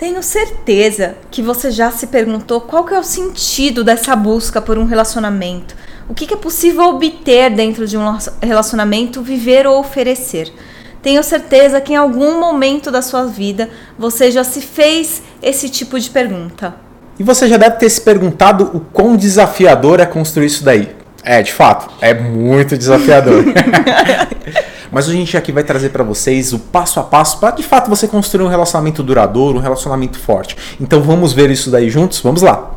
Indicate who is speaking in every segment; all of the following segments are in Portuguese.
Speaker 1: Tenho certeza que você já se perguntou qual é o sentido dessa busca por um relacionamento. O que, que é possível obter dentro de um relacionamento, viver ou oferecer. Tenho certeza que em algum momento da sua vida você já se fez esse tipo de pergunta.
Speaker 2: E você já deve ter se perguntado o quão desafiador é construir isso daí. É, de fato, é muito desafiador. Mas a gente aqui vai trazer para vocês o passo a passo para de fato você construir um relacionamento duradouro, um relacionamento forte. Então vamos ver isso daí juntos? Vamos lá.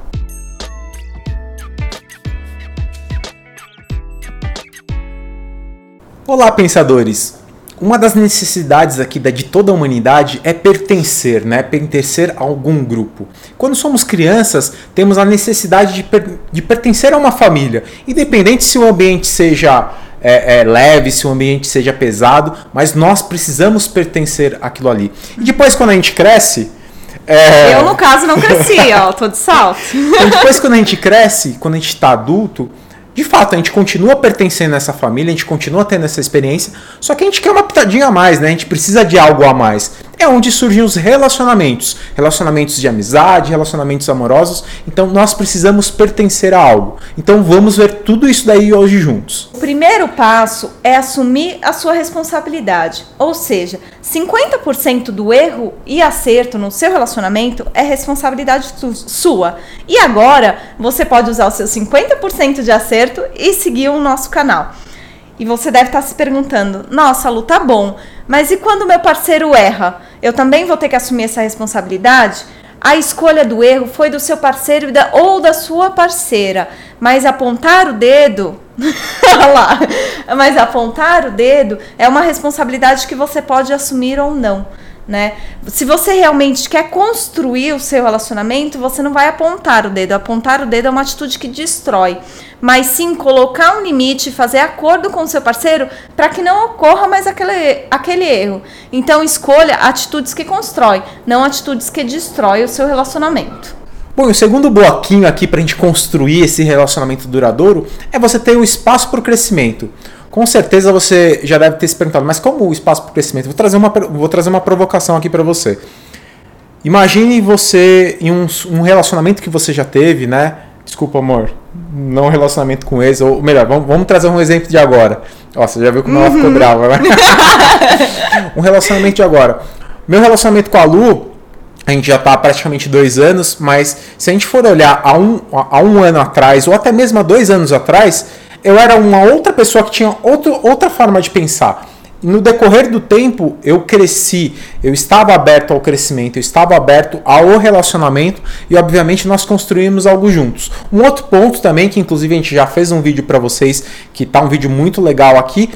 Speaker 2: Olá, pensadores. Uma das necessidades aqui de toda a humanidade é pertencer, né? Pertencer a algum grupo. Quando somos crianças, temos a necessidade de, per de pertencer a uma família, independente se o ambiente seja é, é, leve, se o ambiente seja pesado, mas nós precisamos pertencer àquilo ali. E depois, quando a gente cresce.
Speaker 1: É... Eu, no caso, não cresci, ó, tô de salto.
Speaker 2: Então, depois, quando a gente cresce, quando a gente está adulto, de fato, a gente continua pertencendo a essa família, a gente continua tendo essa experiência, só que a gente quer uma pitadinha a mais, né? A gente precisa de algo a mais. É onde surgem os relacionamentos, relacionamentos de amizade, relacionamentos amorosos. Então nós precisamos pertencer a algo. Então vamos ver tudo isso daí hoje juntos.
Speaker 1: O primeiro passo é assumir a sua responsabilidade, ou seja, 50% do erro e acerto no seu relacionamento é responsabilidade sua. E agora você pode usar o seu 50% de acerto e seguir o nosso canal. E você deve estar se perguntando: nossa, Lu, tá bom, mas e quando meu parceiro erra? Eu também vou ter que assumir essa responsabilidade? A escolha do erro foi do seu parceiro ou da sua parceira, mas apontar o dedo, lá, mas apontar o dedo é uma responsabilidade que você pode assumir ou não né? Se você realmente quer construir o seu relacionamento, você não vai apontar o dedo. Apontar o dedo é uma atitude que destrói. Mas sim colocar um limite, fazer acordo com o seu parceiro para que não ocorra mais aquele, aquele erro. Então escolha atitudes que constrói, não atitudes que destrói o seu relacionamento.
Speaker 2: Bom, o segundo bloquinho aqui para a gente construir esse relacionamento duradouro é você ter um espaço para o crescimento. Com certeza você já deve ter se perguntado, mas como o espaço para o crescimento? Vou trazer uma, vou trazer uma provocação aqui para você. Imagine você em um, um, relacionamento que você já teve, né? Desculpa, amor. Não um relacionamento com ex, ou melhor, vamos, vamos trazer um exemplo de agora. Ó, você já viu como uhum. ela ficou uhum. brava, né? um relacionamento de agora. Meu relacionamento com a Lu, a gente já está há praticamente dois anos, mas se a gente for olhar a um, a um ano atrás, ou até mesmo há dois anos atrás, eu era uma outra pessoa que tinha outro, outra forma de pensar. no decorrer do tempo, eu cresci, eu estava aberto ao crescimento, eu estava aberto ao relacionamento e, obviamente, nós construímos algo juntos. Um outro ponto também, que inclusive a gente já fez um vídeo para vocês, que tá um vídeo muito legal aqui,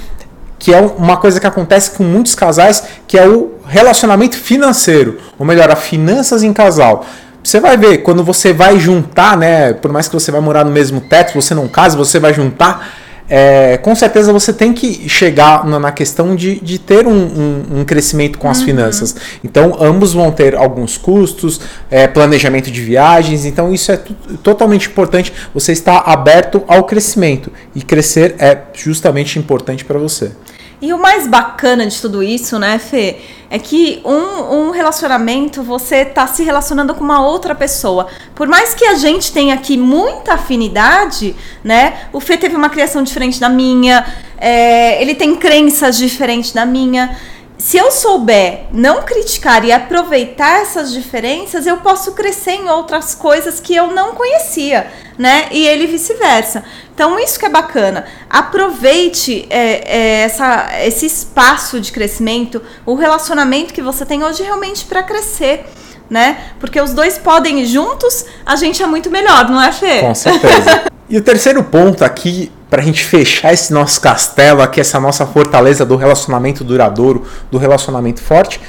Speaker 2: que é uma coisa que acontece com muitos casais, que é o relacionamento financeiro, ou melhor, as finanças em casal. Você vai ver, quando você vai juntar, né? Por mais que você vai morar no mesmo teto, você não casa, você vai juntar. É, com certeza você tem que chegar na, questão de, de ter um, um, um, crescimento com as uhum. finanças. Então, ambos vão ter alguns custos, é, planejamento de viagens. Então, isso é totalmente importante. Você está aberto ao crescimento. E crescer é justamente importante para você.
Speaker 1: E o mais bacana de tudo isso, né, Fê, é que um, um relacionamento você tá se relacionando com uma outra pessoa. Por mais que a gente tenha aqui muita afinidade, né? O Fê teve uma criação diferente da minha, é, ele tem crenças diferentes da minha se eu souber não criticar e aproveitar essas diferenças, eu posso crescer em outras coisas que eu não conhecia, né? E ele vice-versa. Então, isso que é bacana. Aproveite é, é, essa, esse espaço de crescimento, o relacionamento que você tem hoje realmente para crescer. Né? Porque os dois podem ir juntos, a gente é muito melhor, não é, Fê?
Speaker 2: Com certeza. e o terceiro ponto aqui para a gente fechar esse nosso castelo aqui, essa nossa fortaleza do relacionamento duradouro, do relacionamento forte,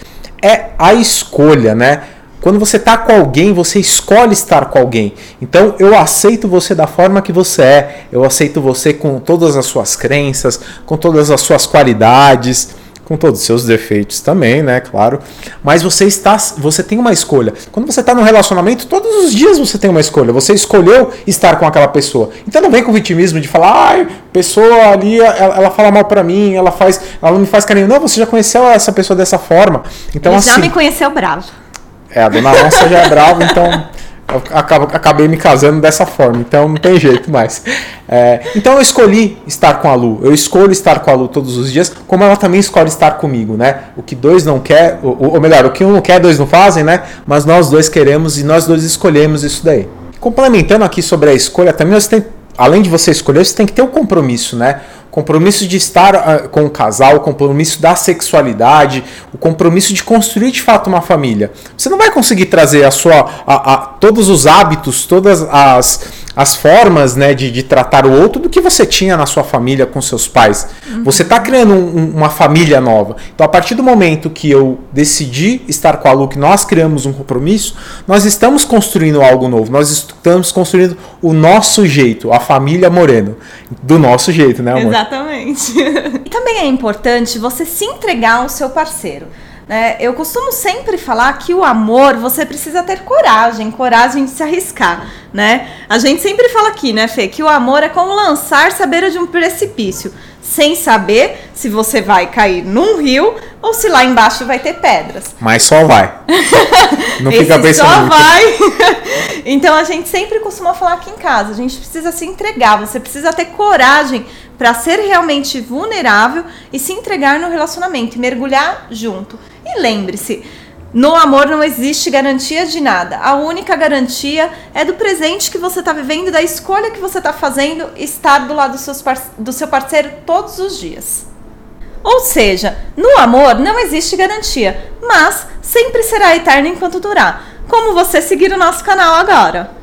Speaker 2: é a escolha, né? Quando você está com alguém, você escolhe estar com alguém. Então eu aceito você da forma que você é, eu aceito você com todas as suas crenças, com todas as suas qualidades com todos os seus defeitos também, né, claro. Mas você está, você tem uma escolha. Quando você está no relacionamento, todos os dias você tem uma escolha. Você escolheu estar com aquela pessoa. Então não vem com vitimismo de falar, ai, pessoa ali, ela, ela fala mal para mim, ela faz, ela não me faz carinho. Não, você já conheceu essa pessoa dessa forma. Então
Speaker 1: Ele
Speaker 2: assim,
Speaker 1: já me conheceu bravo.
Speaker 2: É, a dona Onça já é brava, então acabei me casando dessa forma, então não tem jeito mais. É, então eu escolhi estar com a Lu, eu escolho estar com a Lu todos os dias, como ela também escolhe estar comigo, né? O que dois não quer, ou, ou melhor, o que um não quer, dois não fazem, né? Mas nós dois queremos e nós dois escolhemos isso daí. Complementando aqui sobre a escolha, também você tem, além de você escolher, você tem que ter o um compromisso, né? Compromisso de estar uh, com o casal, o compromisso da sexualidade, o compromisso de construir de fato uma família. Você não vai conseguir trazer a sua, a, a, todos os hábitos, todas as, as formas né, de, de, tratar o outro do que você tinha na sua família com seus pais. Uhum. Você está criando um, uma família nova. Então, a partir do momento que eu decidi estar com a Lu, que nós criamos um compromisso, nós estamos construindo algo novo. Nós estamos construindo o nosso jeito, a família Moreno. Do nosso jeito, né, amor?
Speaker 1: Exatamente. e também é importante você se entregar ao seu parceiro. Né? Eu costumo sempre falar que o amor você precisa ter coragem, coragem de se arriscar, né? A gente sempre fala aqui, né, Fê, que o amor é como lançar-se à beira de um precipício, sem saber se você vai cair num rio ou se lá embaixo vai ter pedras.
Speaker 2: Mas só vai. Não fica pensando.
Speaker 1: Só vai. então a gente sempre costuma falar aqui em casa, a gente precisa se entregar, você precisa ter coragem para ser realmente vulnerável e se entregar no relacionamento e mergulhar junto. E lembre-se, no amor não existe garantia de nada. A única garantia é do presente que você está vivendo, da escolha que você está fazendo, estar do lado do, do seu parceiro todos os dias. Ou seja, no amor não existe garantia, mas sempre será eterno enquanto durar. Como você seguir o nosso canal agora.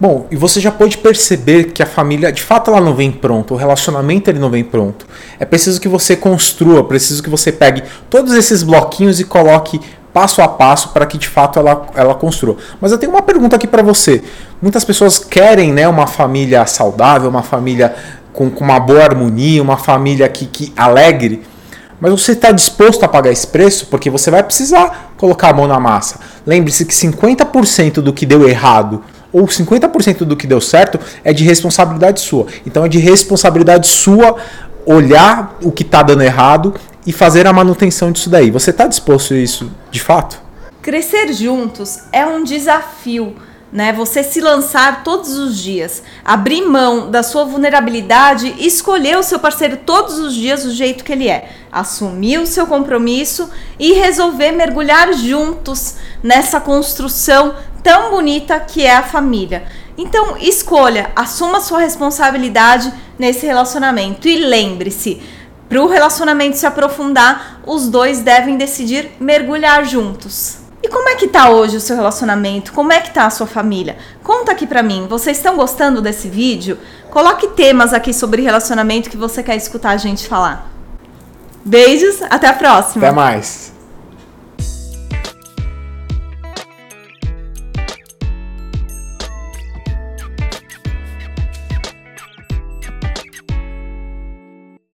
Speaker 2: Bom, e você já pode perceber que a família, de fato, ela não vem pronta, o relacionamento ele não vem pronto. É preciso que você construa, preciso que você pegue todos esses bloquinhos e coloque passo a passo para que de fato ela, ela construa. Mas eu tenho uma pergunta aqui para você. Muitas pessoas querem né, uma família saudável, uma família com, com uma boa harmonia, uma família que, que alegre. Mas você está disposto a pagar esse preço? Porque você vai precisar colocar a mão na massa. Lembre-se que 50% do que deu errado ou 50% do que deu certo é de responsabilidade sua. Então é de responsabilidade sua olhar o que está dando errado e fazer a manutenção disso daí. Você está disposto a isso de fato?
Speaker 1: Crescer juntos é um desafio né? Você se lançar todos os dias, abrir mão da sua vulnerabilidade escolher o seu parceiro todos os dias do jeito que ele é, assumir o seu compromisso e resolver mergulhar juntos nessa construção tão bonita que é a família. Então, escolha, assuma sua responsabilidade nesse relacionamento e lembre-se, para o relacionamento se aprofundar, os dois devem decidir mergulhar juntos. E como é que tá hoje o seu relacionamento? Como é que tá a sua família? Conta aqui pra mim. Vocês estão gostando desse vídeo? Coloque temas aqui sobre relacionamento que você quer escutar a gente falar. Beijos, até a próxima.
Speaker 2: Até mais.